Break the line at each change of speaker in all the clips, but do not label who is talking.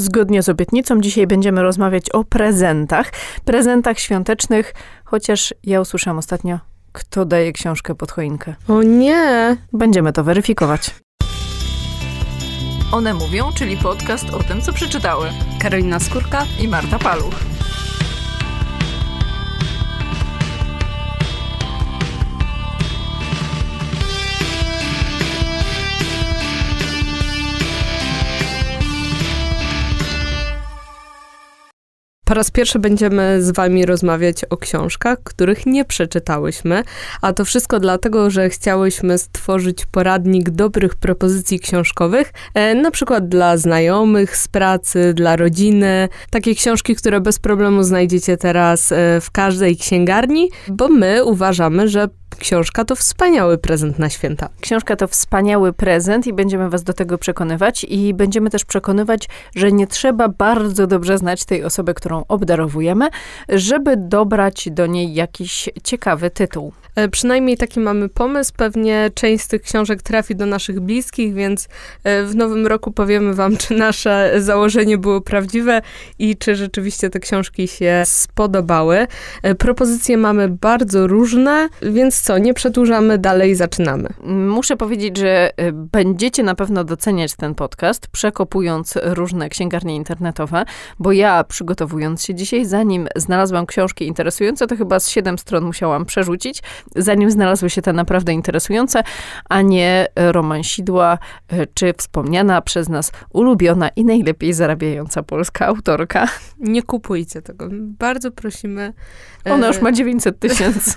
Zgodnie z obietnicą dzisiaj będziemy rozmawiać o prezentach. Prezentach świątecznych, chociaż ja usłyszałam ostatnio, kto daje książkę pod choinkę.
O nie!
Będziemy to weryfikować. One mówią, czyli podcast o tym, co przeczytały.
Karolina Skórka
I Marta Paluch.
Po raz pierwszy będziemy z Wami rozmawiać o książkach, których nie przeczytałyśmy, a to wszystko dlatego, że chciałyśmy stworzyć poradnik dobrych propozycji książkowych, e, na przykład dla znajomych z pracy, dla rodziny. Takie książki, które bez problemu znajdziecie teraz e, w każdej księgarni, bo my uważamy, że książka to wspaniały prezent na święta.
Książka to wspaniały prezent i będziemy was do tego przekonywać i będziemy też przekonywać, że nie trzeba bardzo dobrze znać tej osoby, którą obdarowujemy, żeby dobrać do niej jakiś ciekawy tytuł.
E, Przynajmniej taki mamy pomysł. Pewnie część z tych książek trafi do naszych bliskich, więc e, w nowym roku powiemy Wam, czy nasze założenie było prawdziwe i czy rzeczywiście te książki się spodobały. E, Propozycje mamy bardzo różne, więc co, nie przedłużamy, dalej zaczynamy.
Muszę powiedzieć, że będziecie na pewno doceniać ten podcast, przekopując różne księgarnie internetowe, bo ja przygotowując się dzisiaj, zanim znalazłam książki interesujące, to chyba z siedem stron musiałam przerzucić, zanim znalazły się te naprawdę interesujące, a nie romansidła, y, czy wspomniana przez nas ulubiona i najlepiej zarabiająca polska autorka.
Nie kupujcie tego. Bardzo prosimy. e,
Ona już ma 900 tysięcy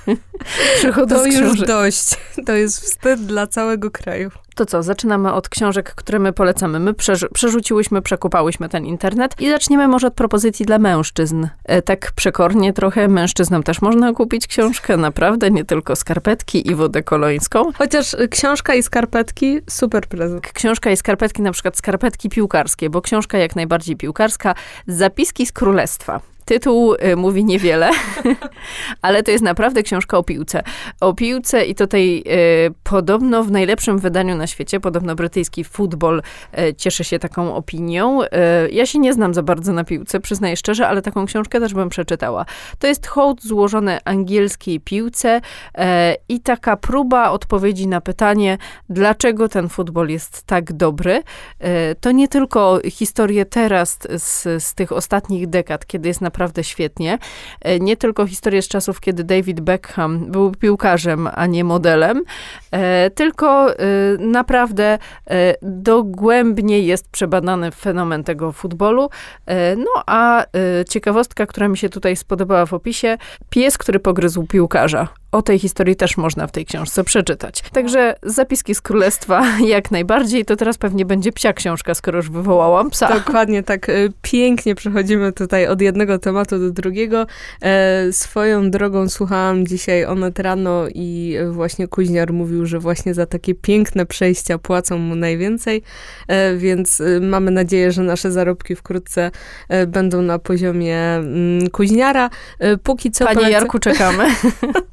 przychodów
To już dość. To jest wstyd dla całego kraju.
To co, zaczynamy od książek, które my polecamy. My przerzu- przerzuciłyśmy, przekupałyśmy ten internet i zaczniemy może od propozycji dla mężczyzn. E, tak przekornie trochę, mężczyznom też można kupić książkę, naprawdę, nie tylko skarpetki i wodę kolońską.
Chociaż y, książka i skarpetki, super prezent.
Książka i skarpetki, na przykład skarpetki piłkarskie, bo książka jak najbardziej piłkarska, Zapiski z Królestwa. Tytuł y, mówi niewiele, ale to jest naprawdę książka o piłce. O piłce i tutaj y, podobno w najlepszym wydaniu na świecie, podobno brytyjski futbol y, cieszy się taką opinią. Ja się nie znam za bardzo na piłce, przyznaję szczerze, ale taką książkę też bym przeczytała. To jest hołd złożony angielskiej piłce i taka próba odpowiedzi na pytanie, dlaczego ten futbol jest tak dobry. To nie tylko historie teraz z, z tych ostatnich dekad, kiedy jest naprawdę świetnie, e, nie tylko historie z czasów, kiedy David Beckham był piłkarzem, a nie modelem, e, tylko e, naprawdę dogłębnie jest przebadany fenomen tego futbolu. No a ciekawostka, która mi się tutaj spodobała w opisie, pies, który pogryzł piłkarza. O tej historii też można w tej książce przeczytać. Także zapiski z królestwa jak najbardziej. To teraz pewnie będzie psia książka, skoro już wywołałam psa.
Dokładnie tak y, pięknie przechodzimy tutaj od jednego tematu do drugiego. E, swoją drogą słuchałam dzisiaj Onet rano i właśnie Kuźniar mówił, że właśnie za takie piękne przejścia płacą mu najwięcej, e, więc y, mamy nadzieję, że nasze zarobki wkrótce e, będą na poziomie mm, Kuźniara. E, póki co
Panie
polecę-
Jarku, czekamy.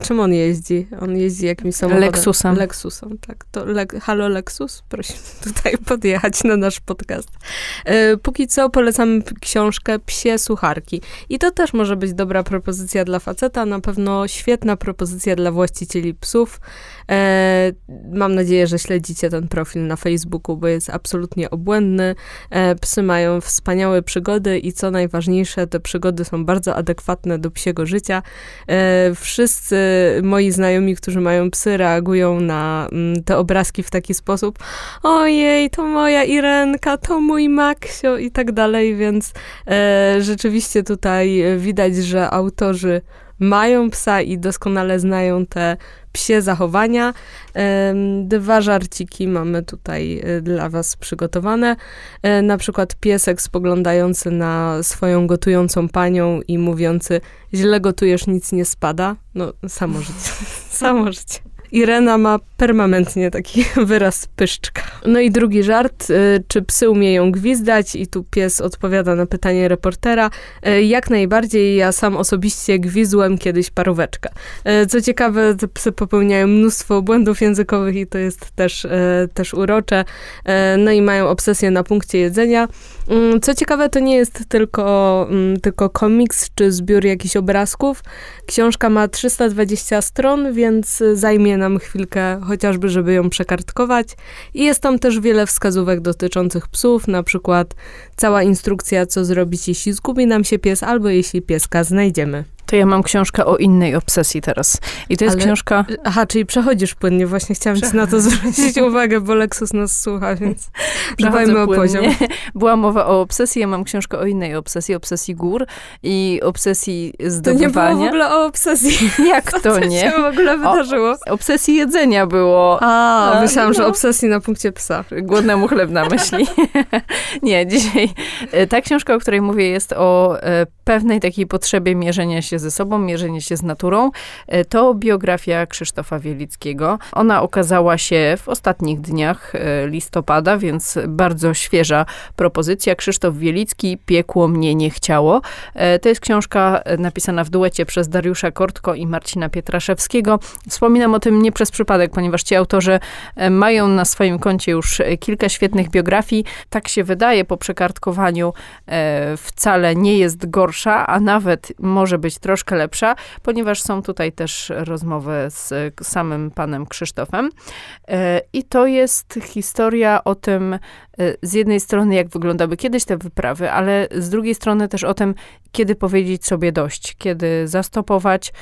Czym on jeździ? On jeździ jakimś samochodem?
Lexusem.
Lexusem, tak. To le Halo Lexus? Prosimy tutaj podjechać na nasz podcast. E, póki co polecamy p- książkę Psie Sucharki. I to też może być dobra propozycja dla faceta, na pewno świetna propozycja dla właścicieli psów. E, mam nadzieję, że śledzicie ten profil na Facebooku, bo jest absolutnie obłędny. E, psy mają wspaniałe przygody i co najważniejsze, te przygody są bardzo adekwatne do psiego życia. E, wszyscy moi znajomi, którzy mają psy, reagują na mm, te obrazki w taki sposób. Ojej, to moja Irenka, to mój Maksio i tak dalej, więc e, rzeczywiście tutaj widać, że autorzy mają psa i doskonale znają te psie zachowania. Dwa żarciki mamy tutaj e, dla Was przygotowane. E, Na przykład piesek spoglądający na swoją gotującą panią i mówiący źle gotujesz, nic nie spada. No, samo życie. samo życie. Irena ma permanentnie taki wyraz pyszczka. No i drugi żart, y, czy psy umieją gwizdać? I tu pies odpowiada na pytanie reportera. Y, jak najbardziej, ja sam osobiście gwizdłem kiedyś paróweczkę. Y, co ciekawe, te psy popełniają mnóstwo błędów językowych i to jest też, też urocze. No i mają obsesję na punkcie jedzenia. Mm, co ciekawe, to nie jest tylko, mm, tylko komiks czy zbiór jakichś obrazków. Książka ma 320 stron, więc zajmie nam chwilkę chociażby, żeby ją przekartkować. I jest tam też wiele wskazówek dotyczących psów, na przykład cała instrukcja, co zrobić, jeśli zgubi nam się pies, albo jeśli pieska znajdziemy.
To ja mam książkę o innej obsesji teraz. I to jest Ale, książka...
Aha, czyli przechodzisz płynnie. Właśnie chciałam ci na to zwrócić uwagę, bo Lexus nas słucha, więc dbajmy o poziom.
Była mowa o obsesji, ja mam książkę o innej obsesji, obsesji gór i obsesji zdobywania.
To nie było w ogóle o obsesji.
Jak to Co nie?
się w ogóle wydarzyło?
O, obsesji jedzenia było.
A, A myślałam, no. że obsesji na punkcie psa.
Głodnemu chleb na myśli. nie, dzisiaj e, ta książka, o której mówię, jest o e, pewnej takiej potrzebie mierzenia się ze sobą, mierzenie się z naturą. E, to biografia Krzysztofa Wielickiego. Ona okazała się w ostatnich dniach e, listopada, więc bardzo świeża propozycja. Krzysztof Wielicki, Piekło mnie nie chciało. E, to jest książka napisana w duecie przez Dariusza Kortko i Marcina Pietraszewskiego. Wspominam o tym nie przez przypadek, ponieważ ci autorzy mają na swoim koncie już kilka świetnych biografii. Tak się wydaje po przekartkowaniu wcale nie jest gorsza, a nawet może być troszkę lepsza, ponieważ są tutaj też rozmowy z samym panem Krzysztofem. E, I to jest historia o tym, e, z jednej strony, jak wyglądały kiedyś te wyprawy, ale z drugiej strony też o tym, kiedy powiedzieć sobie dość, kiedy zastopować,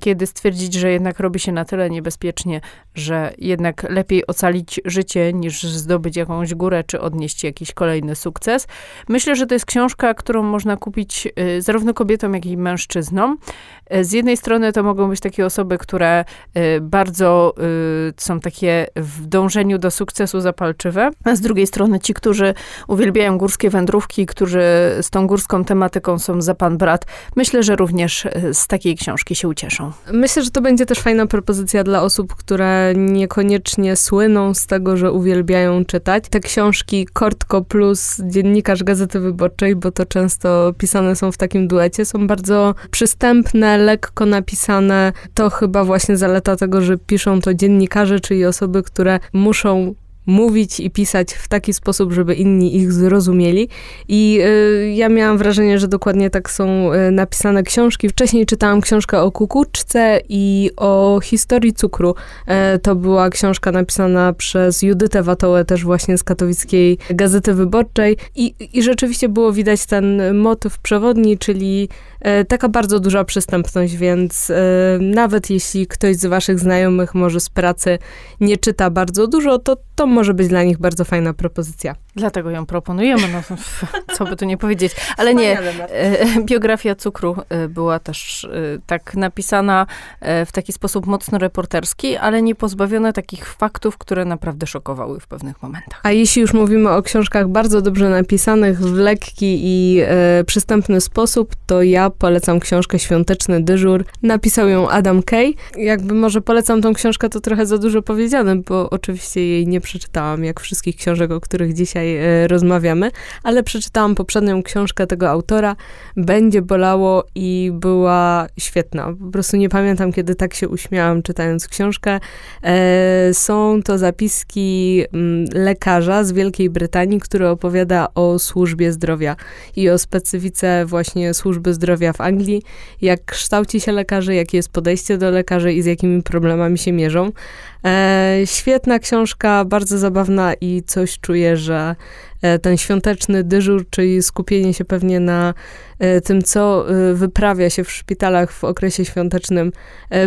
kiedy stwierdzić, że jednak robi się na tyle niebezpiecznie, że jednak lepiej ocalić życie niż zdobyć jakąś górę czy odnieść jakiś kolejny sukces. Myślę, że to jest książka, którą można kupić y, zarówno kobietom, jak i mężczyznom. Y, z jednej strony to mogą być takie osoby, które y, bardzo są takie w dążeniu do sukcesu zapalczywe, a z drugiej strony ci, którzy uwielbiają górskie wędrówki, którzy z tą górską tematyką są za pan brat. Myślę, że również z takiej książki się ucieszą.
Myślę, że to będzie też fajna propozycja dla osób, które niekoniecznie słyną z tego, że uwielbiają czytać. Te książki Kortko plus Dziennikarz Gazety Wyborczej, bo to często pisane są w takim duecie, są bardzo przystępne, lekko napisane. To chyba właśnie zaleta tego, że piszą to dziennikarze, czyli osoby, które muszą mówić i pisać w taki sposób, żeby inni ich zrozumieli. I y, ja miałam wrażenie, że dokładnie tak są y, napisane książki. Wcześniej czytałam książkę o kukuczce i o historii cukru. Y, to była książka napisana przez Judytę Watołę, też właśnie z katowickiej Gazety Wyborczej. I, I rzeczywiście było widać ten motyw przewodni, czyli E, taka bardzo duża przystępność, więc e, nawet jeśli ktoś z waszych znajomych może z pracy nie czyta bardzo dużo, to to może być dla nich bardzo fajna propozycja.
Dlatego ją proponujemy, no co by tu nie powiedzieć. Ale nie, e, biografia cukru była też tak napisana w taki sposób mocno reporterski, ale nie pozbawiona takich faktów, które naprawdę szokowały w pewnych momentach.
A jeśli już mówimy o książkach bardzo dobrze napisanych w lekki i przystępny sposób, to ja polecam książkę Świąteczny dyżur. Napisał ją Adam Kay. Jakby może polecam tą książkę, to trochę za dużo powiedziane, bo oczywiście jej nie przeczytałam, jak wszystkich książek, o których dzisiaj e, rozmawiamy, ale przeczytałam poprzednią książkę tego autora. Będzie bolało i była świetna. Po prostu nie pamiętam, kiedy tak się uśmiałam czytając książkę. E, są to zapiski mm, lekarza z Wielkiej Brytanii, który opowiada o służbie zdrowia i o specyfice właśnie służby zdrowia w Anglii, jak kształci się lekarze, jakie jest podejście do lekarzy i z jakimi problemami się mierzą. E, świetna książka, bardzo zabawna i coś czuję, że e, ten świąteczny dyżur, czyli skupienie się pewnie na e, tym, co e, wyprawia się w szpitalach w okresie świątecznym,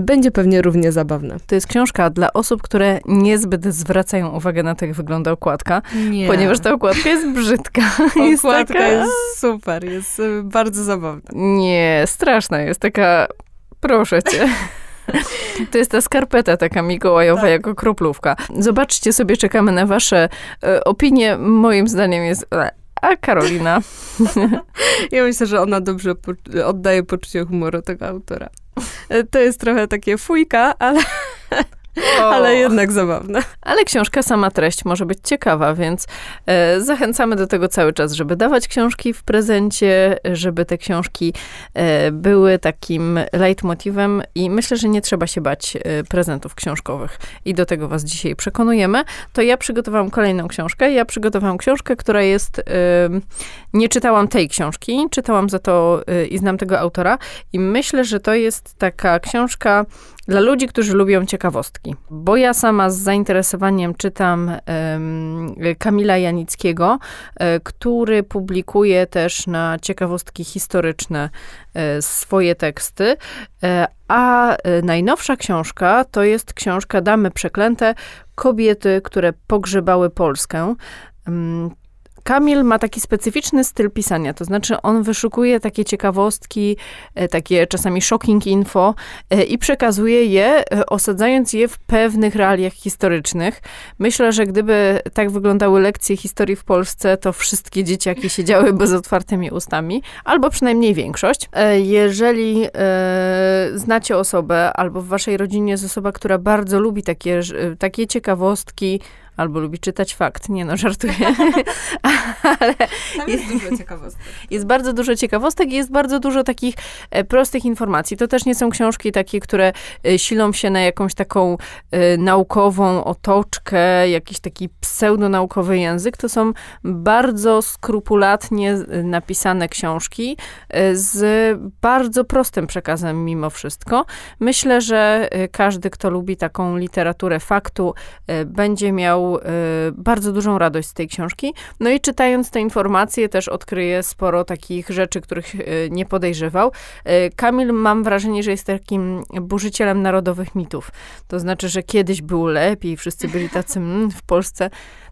będzie pewnie równie zabawne.
To jest książka dla osób, które niezbyt zwracają uwagę na to, jak wygląda okładka, Nie. ponieważ ta okładka jest brzydka.
Okładka jest, taka... jest super, jest bardzo zabawna.
Nie, straszna jest, taka proszę cię. To jest ta skarpeta taka mikołajowa tak. jako kroplówka. Zobaczcie sobie, czekamy na wasze e, opinie. Moim zdaniem jest... E, a Karolina?
Ja myślę, że ona dobrze po oddaje poczucie humoru tego autora. E, to jest trochę takie fujka, ale Ale jednak zabawne.
Ale książka, sama treść może być ciekawa, więc e, zachęcamy do tego cały czas, żeby dawać książki w prezencie, żeby te książki e, były takim leitmotivem i myślę, że nie trzeba się bać e, prezentów książkowych. I do tego was dzisiaj przekonujemy. To ja przygotowałam kolejną książkę. Ja przygotowałam książkę, która jest... nie czytałam tej książki, czytałam za to e, i znam tego autora i myślę, że to jest taka książka dla ludzi, którzy lubią ciekawostki. Bo ja sama z zainteresowaniem czytam um, Kamila Janickiego, um, który publikuje też na ciekawostki historyczne um, swoje teksty. A najnowsza książka to jest książka Damy Przeklęte, kobiety, które pogrzebały Polskę. Kamil ma taki specyficzny styl pisania, to znaczy on wyszukuje takie ciekawostki, e, takie czasami shocking info e, i przekazuje je, e, osadzając je w pewnych realiach historycznych. Myślę, że gdyby tak wyglądały lekcje historii w Polsce, to wszystkie dzieciaki siedziałyby z otwartymi ustami, albo przynajmniej większość. Jeżeli znacie osobę, albo w waszej rodzinie jest osoba, która bardzo lubi takie, takie ciekawostki, albo lubi czytać fakt. Nie no, żartuję.
Ale Tam jest, jest dużo ciekawostek.
Jest bardzo dużo ciekawostek i jest bardzo dużo takich e, prostych informacji. To też nie są książki takie, które e, silą się na jakąś taką e, naukową otoczkę, jakiś taki pseudonaukowy język. To są bardzo skrupulatnie napisane książki z bardzo prostym przekazem mimo wszystko. Myślę, że każdy, kto lubi taką literaturę faktu, będzie miał Y, bardzo dużą radość z tej książki. No i czytając te informacje też odkryje sporo takich rzeczy, których y, nie podejrzewał. Y, Kamil mam wrażenie, że jest takim burzycielem narodowych mitów. To znaczy, że kiedyś było lepiej, wszyscy byli tacy mm, w Polsce.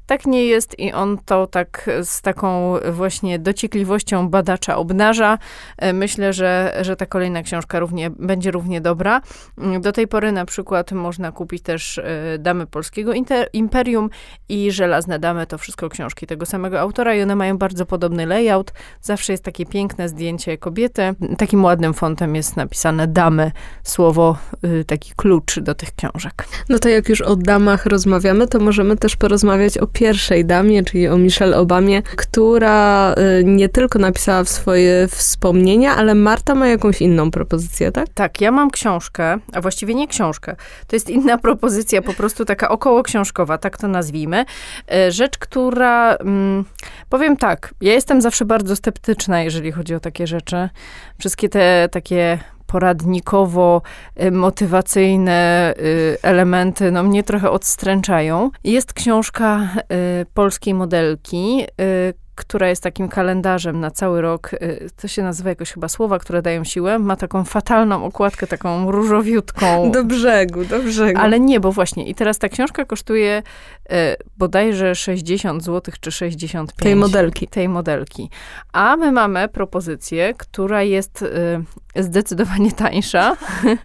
Tak nie jest i on to tak z taką właśnie dociekliwością badacza obnaża. Myślę, że, że ta kolejna książka równie, będzie równie dobra. Do tej pory na przykład można kupić też Damy Polskiego Imperium i Żelazne Damy. To wszystko książki tego samego autora i one mają bardzo podobny layout. Zawsze jest takie piękne zdjęcie kobiety. Takim ładnym fontem jest napisane damy, słowo, y, taki klucz do tych książek.
No to jak już o damach rozmawiamy, to możemy też porozmawiać o pierwszej damie, czyli o Michelle Obamie, która y, nie tylko napisała swoje wspomnienia, ale Marta ma jakąś inną propozycję, tak?
Tak, ja mam książkę, a właściwie nie książkę. To jest inna propozycja, po prostu taka około książkowa, tak to nazwijmy. Y, rzecz, która, mm, powiem tak, ja jestem zawsze bardzo sceptyczna, jeżeli chodzi o takie rzeczy. Wszystkie te takie poradnikowo-motywacyjne y, y, elementy no, mnie trochę odstręczają. Jest książka polskiej modelki, która jest takim kalendarzem na cały rok. To się nazywa jakoś chyba słowa, które dają siłę. Ma taką fatalną okładkę, taką różowiutką.
Do brzegu, do brzegu.
Ale nie, bo właśnie. I teraz ta książka kosztuje bodajże 60 zł czy 65.
Tej modelki.
Tej modelki. A my mamy propozycję, która jest zdecydowanie tańsza.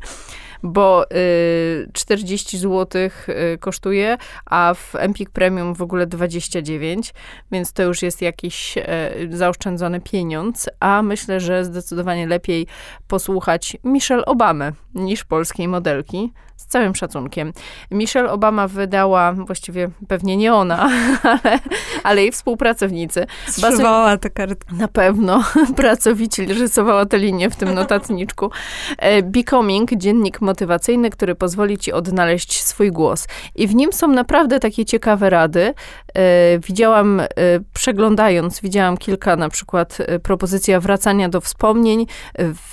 bo y, 40 zł y, kosztuje, a w Empik Premium w ogóle 29, więc to już jest jakiś y, zaoszczędzony pieniądz, a myślę, że zdecydowanie lepiej posłuchać Michelle Obamy niż polskiej modelki, z całym szacunkiem. Michelle Obama wydała, właściwie pewnie nie ona, ale, ale jej współpracownicy.
Zszywała tę kartkę.
Na pewno. Pracowicie rysowała tę linię w tym notatniczku. E, Becoming, dziennik motywacyjny, który pozwoli ci odnaleźć swój głos. I w nim są naprawdę takie ciekawe rady. E, widziałam, e, przeglądając, widziałam kilka na przykład propozycja wracania do wspomnień,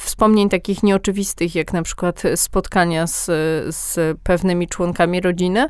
wspomnień takich nieoczywistych, jak na przykład spotkania z, z pewnymi członkami rodziny.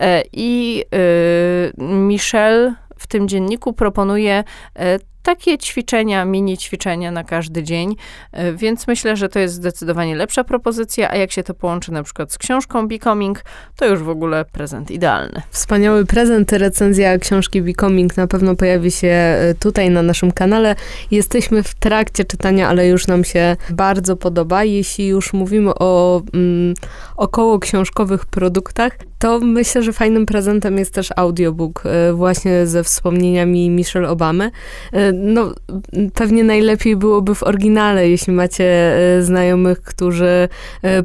E, I e, Michelle w tym dzienniku proponuje e, takie ćwiczenia, mini ćwiczenia na każdy dzień, e, więc myślę, że to jest zdecydowanie lepsza propozycja, a jak się to połączy na przykład z książką Becoming, to już w ogóle prezent idealny.
Wspaniały prezent, recenzja książki Becoming na pewno pojawi się e, tutaj na naszym kanale. Jesteśmy w trakcie czytania, ale już nam się bardzo podoba. Jeśli już mówimy o mm, około książkowych produktach, to myślę, że fajnym prezentem jest też audiobook e, właśnie ze wspomnieniami Michelle Obamy. E, no, pewnie najlepiej byłoby w oryginale, jeśli macie e, znajomych, którzy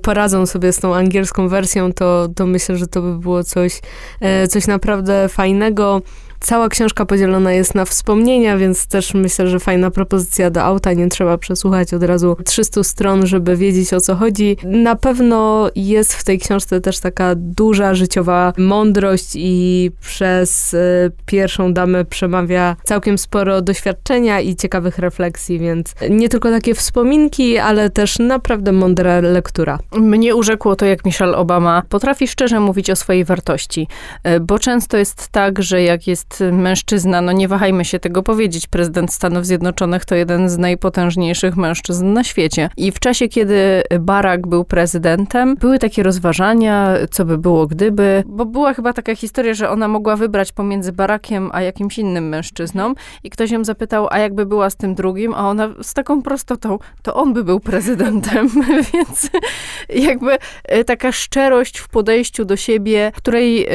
poradzą sobie z tą angielską wersją, to, to myślę, że to by było coś, coś naprawdę fajnego. Cała książka podzielona jest na wspomnienia, więc też myślę, że fajna propozycja do auta. Nie trzeba przesłuchać od razu 300 stron, żeby wiedzieć o co chodzi. Na pewno jest w tej książce też taka duża życiowa mądrość i przez y, pierwszą damę przemawia całkiem sporo doświadczenia i ciekawych refleksji, więc nie tylko takie wspominki, ale też naprawdę mądra lektura.
Mnie urzekło to, jak Michelle Obama potrafi szczerze mówić o swojej wartości, y, bo często jest tak, że jak jest mężczyzna, no nie wahajmy się tego powiedzieć, prezydent Stanów Zjednoczonych to jeden z najpotężniejszych mężczyzn na świecie. I w czasie, kiedy Barack był prezydentem, były takie rozważania, co by było gdyby, bo była chyba taka historia, że ona mogła wybrać pomiędzy Barackiem a jakimś innym mężczyzną i ktoś ją zapytał, a jakby była z tym drugim, a ona z taką prostotą, to on by był prezydentem, więc jakby e, taka szczerość w podejściu do siebie, której e,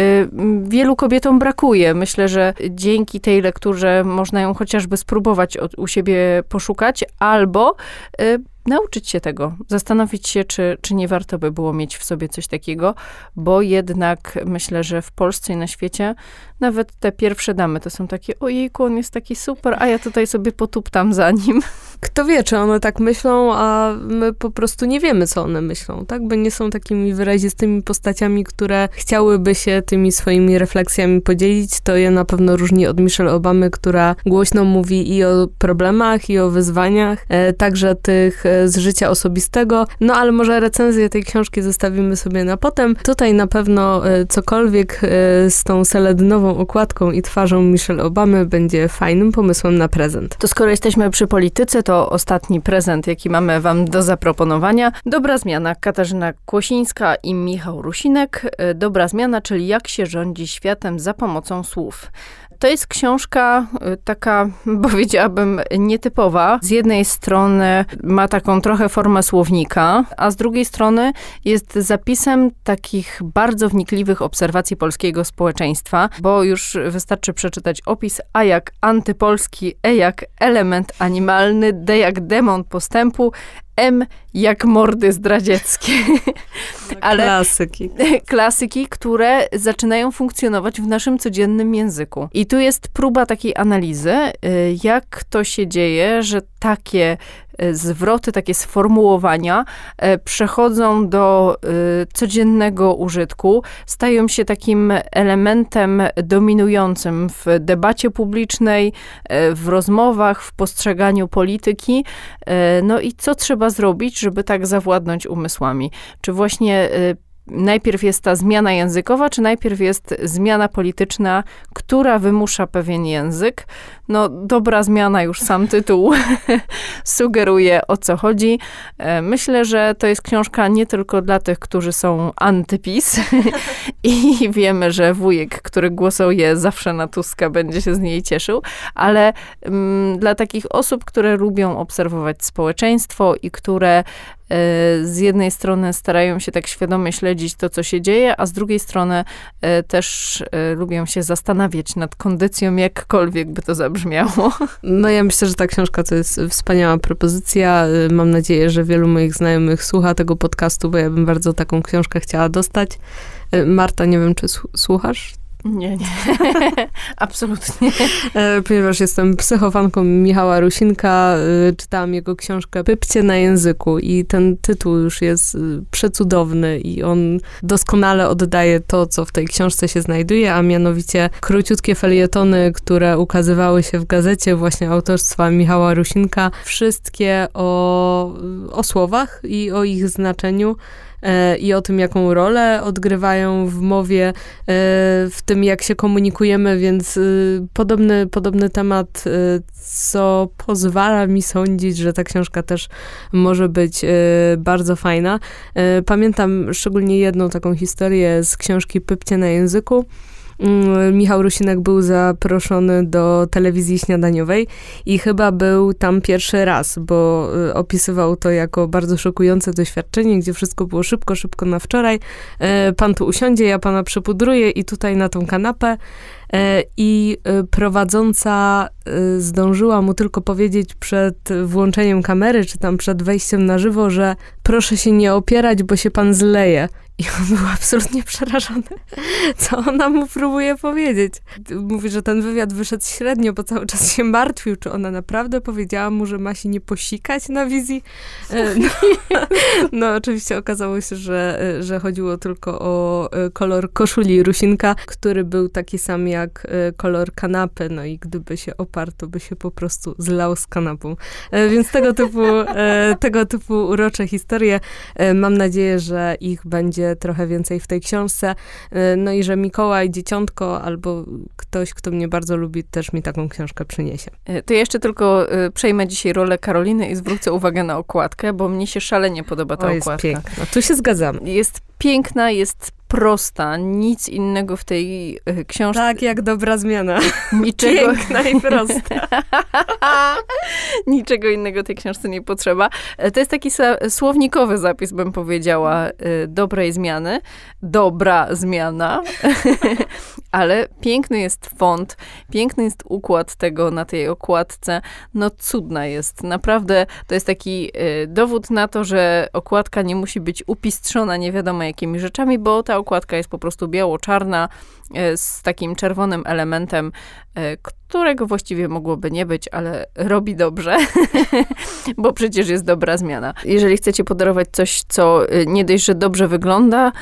wielu kobietom brakuje. Myślę, że dzięki tej lekturze można ją chociażby spróbować od, u siebie poszukać, albo y, nauczyć się tego, zastanowić się, czy, czy nie warto by było mieć w sobie coś takiego, bo jednak myślę, że w Polsce i na świecie nawet te pierwsze damy to są takie, ojejku, on jest taki super, a ja tutaj sobie potuptam za nim.
Kto wie, czy one tak myślą, a my po prostu nie wiemy, co one myślą, tak? Bo nie są takimi wyrazistymi postaciami, które chciałyby się tymi swoimi refleksjami podzielić. To je na pewno różni od Michelle Obamy, która głośno mówi i o problemach, i o wyzwaniach, e, także tych e, z życia osobistego. No ale może recenzję tej książki zostawimy sobie na potem. Tutaj na pewno e, cokolwiek e, z tą seledynową okładką i twarzą Michelle Obamy będzie fajnym pomysłem na prezent.
To skoro jesteśmy przy polityce, to ostatni prezent, jaki mamy wam do zaproponowania. Dobra zmiana. Katarzyna Kłosińska i Michał Rusinek. Dobra zmiana, czyli jak się rządzi światem za pomocą słów. To jest książka y, taka, powiedziałabym, nietypowa. Z jednej strony ma taką trochę formę słownika, a z drugiej strony jest zapisem takich bardzo wnikliwych obserwacji polskiego społeczeństwa, bo już wystarczy przeczytać opis A jak antypolski, E jak element animalny, D jak demon postępu, M jak mordy zdradzieckie.
Ale klasyki.
Klasyki, które zaczynają funkcjonować w naszym codziennym języku. I tu jest próba takiej analizy, y, jak to się dzieje, że takie zwroty, takie sformułowania y, przechodzą do codziennego użytku, stają się takim elementem dominującym w debacie publicznej, w rozmowach, w postrzeganiu polityki. No i co trzeba zrobić, żeby tak zawładnąć umysłami? Czy właśnie y, najpierw jest ta zmiana językowa, czy najpierw jest zmiana polityczna, która wymusza pewien język? No, dobra zmiana, już sam tytuł sugeruje o co chodzi. E, myślę, że to jest książka nie tylko dla tych, którzy są antypis i wiemy, że wujek, który głosuje zawsze na Tuska, będzie się z niej cieszył, ale mm, dla takich osób, które lubią obserwować społeczeństwo i które z jednej strony starają się tak świadomie śledzić to, co się dzieje, a z drugiej strony e, też lubią się zastanawiać nad kondycją, jakkolwiek by to zabrzmiało brzmiało.
No ja myślę, że ta książka to jest wspaniała propozycja. Mam nadzieję, że wielu moich znajomych słucha tego podcastu, bo ja bym bardzo taką książkę chciała dostać. Marta, nie wiem, czy słuchasz
nie, nie. Absolutnie.
E, ponieważ jestem psychofanką Michała Rusinka, e, czytałam jego książkę Pypcie na języku i ten tytuł już jest e, przecudowny i on doskonale oddaje to, co w tej książce się znajduje, a mianowicie króciutkie felietony, które ukazywały się w gazecie właśnie autorstwa Michała Rusinka, wszystkie o, o słowach i o ich znaczeniu. E, i o tym, jaką rolę odgrywają w mowie, e, w tym, jak się komunikujemy, więc e, podobny, podobny temat, co pozwala mi sądzić, że ta książka też może być bardzo fajna. Pamiętam szczególnie jedną taką historię z książki Pypcie na języku, Michał Rusinek był zaproszony do telewizji śniadaniowej i chyba był tam pierwszy raz, bo y, opisywał to jako bardzo szokujące doświadczenie, gdzie wszystko było szybko, szybko na wczoraj. E, pan tu usiądzie, ja pana przepudruję i tutaj na tą kanapę. E, I e, prowadząca zdążyła mu tylko powiedzieć przed włączeniem kamery, czy tam przed wejściem na żywo, że proszę się nie opierać, bo się pan zleje. I on był absolutnie przerażony, co ona mu próbuje powiedzieć. Mówi, że ten wywiad wyszedł średnio, bo cały czas się martwił, czy ona naprawdę powiedziała mu, że ma się nie posikać na wizji. E, no, no oczywiście okazało się, że, że chodziło tylko o e, kolor koszuli Rusinka, który był taki sam jak e, kolor kanapy, no i gdyby się oparł, to by się po prostu zlał z kanapą. Więc tego typu, tego typu urocze historie. Mam nadzieję, że ich będzie trochę więcej w tej książce. Y, no i że Mikołaj, Dzieciątko albo ktoś, kto mnie bardzo lubi, też mi taką książkę przyniesie.
Y, to jeszcze tylko y, przejmę dzisiaj rolę Karoliny i zwrócę uwagę na okładkę, bo mnie się szalenie podoba ta o,
jest
okładka.
Piękna. Tu się zgadzam.
Jest piękna, jest prosta, nic innego w tej e, książce.
Tak, jak dobra zmiana.
Niczego...
Piękna i prosta.
Niczego innego tej książce nie potrzeba. E, to jest taki słownikowy zapis, bym powiedziała, e, dobrej zmiany. Dobra zmiana. Ale piękny jest font, piękny jest układ tego na tej okładce. No cudna jest. Naprawdę to jest taki dowód na to, że okładka nie musi być upistrzona nie wiadomo jakimi rzeczami, bo ta okładka jest po prostu biało-czarna z takim czerwonym elementem, e, którego właściwie mogłoby nie być, ale robi dobrze, bo przecież jest dobra zmiana. Jeżeli chcecie podarować coś, co e, nie dość, że dobrze wygląda,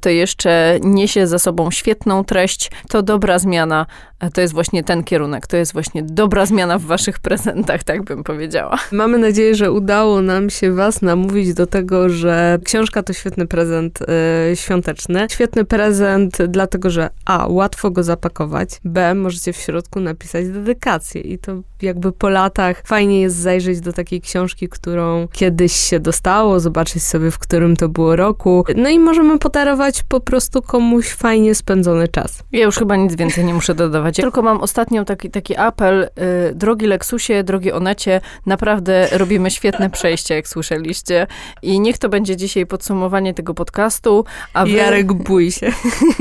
to jeszcze niesie za sobą świetną treść, to dobra zmiana to jest właśnie ten kierunek, to jest właśnie dobra zmiana w waszych prezentach, tak bym powiedziała.
Mamy nadzieję, że udało nam się was namówić do tego, że książka to świetny prezent świąteczny. Świetny prezent dlatego, że a, łatwo go zapakować, b, możecie w środku napisać dedykację i to jakby po latach fajnie jest zajrzeć do takiej książki, którą kiedyś się dostało, zobaczyć sobie, w którym to było roku. No i możemy podarować po prostu komuś fajnie spędzony czas.
Ja już chyba nic więcej nie muszę dodawać. Tylko mam ostatnią taki, taki apel. Y, drogi Lexusie, drogi Onecie, naprawdę robimy świetne przejście, jak słyszeliście. I niech to będzie dzisiaj podsumowanie tego podcastu.
A wy, Jarek, bój się.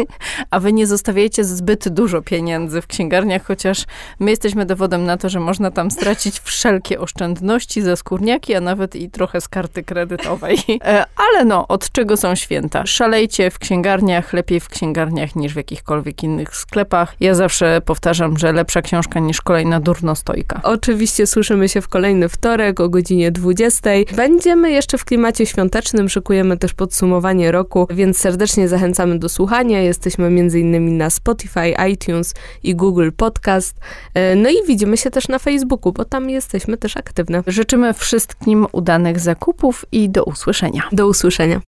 A wy nie zostawiajcie zbyt dużo pieniędzy w księgarniach, chociaż my jesteśmy dowodem na to, że można tam stracić wszelkie oszczędności za skórniaki, a nawet i trochę z karty kredytowej. E, ale no, od czego są święta? Szalejcie w księgarniach, lepiej w księgarniach niż w jakichkolwiek innych sklepach. Ja zawsze powtarzam, że lepsza książka niż kolejna durnostojka.
Oczywiście słyszymy się w kolejny wtorek o godzinie 20. Będziemy jeszcze w klimacie świątecznym, szykujemy też podsumowanie roku, więc serdecznie zachęcamy do słuchania. Jesteśmy m.in. na Spotify, iTunes i Google Podcast. E, no i widzimy się też na Facebooku, bo tam jesteśmy też aktywne.
Życzymy wszystkim udanych zakupów i do usłyszenia.
Do usłyszenia.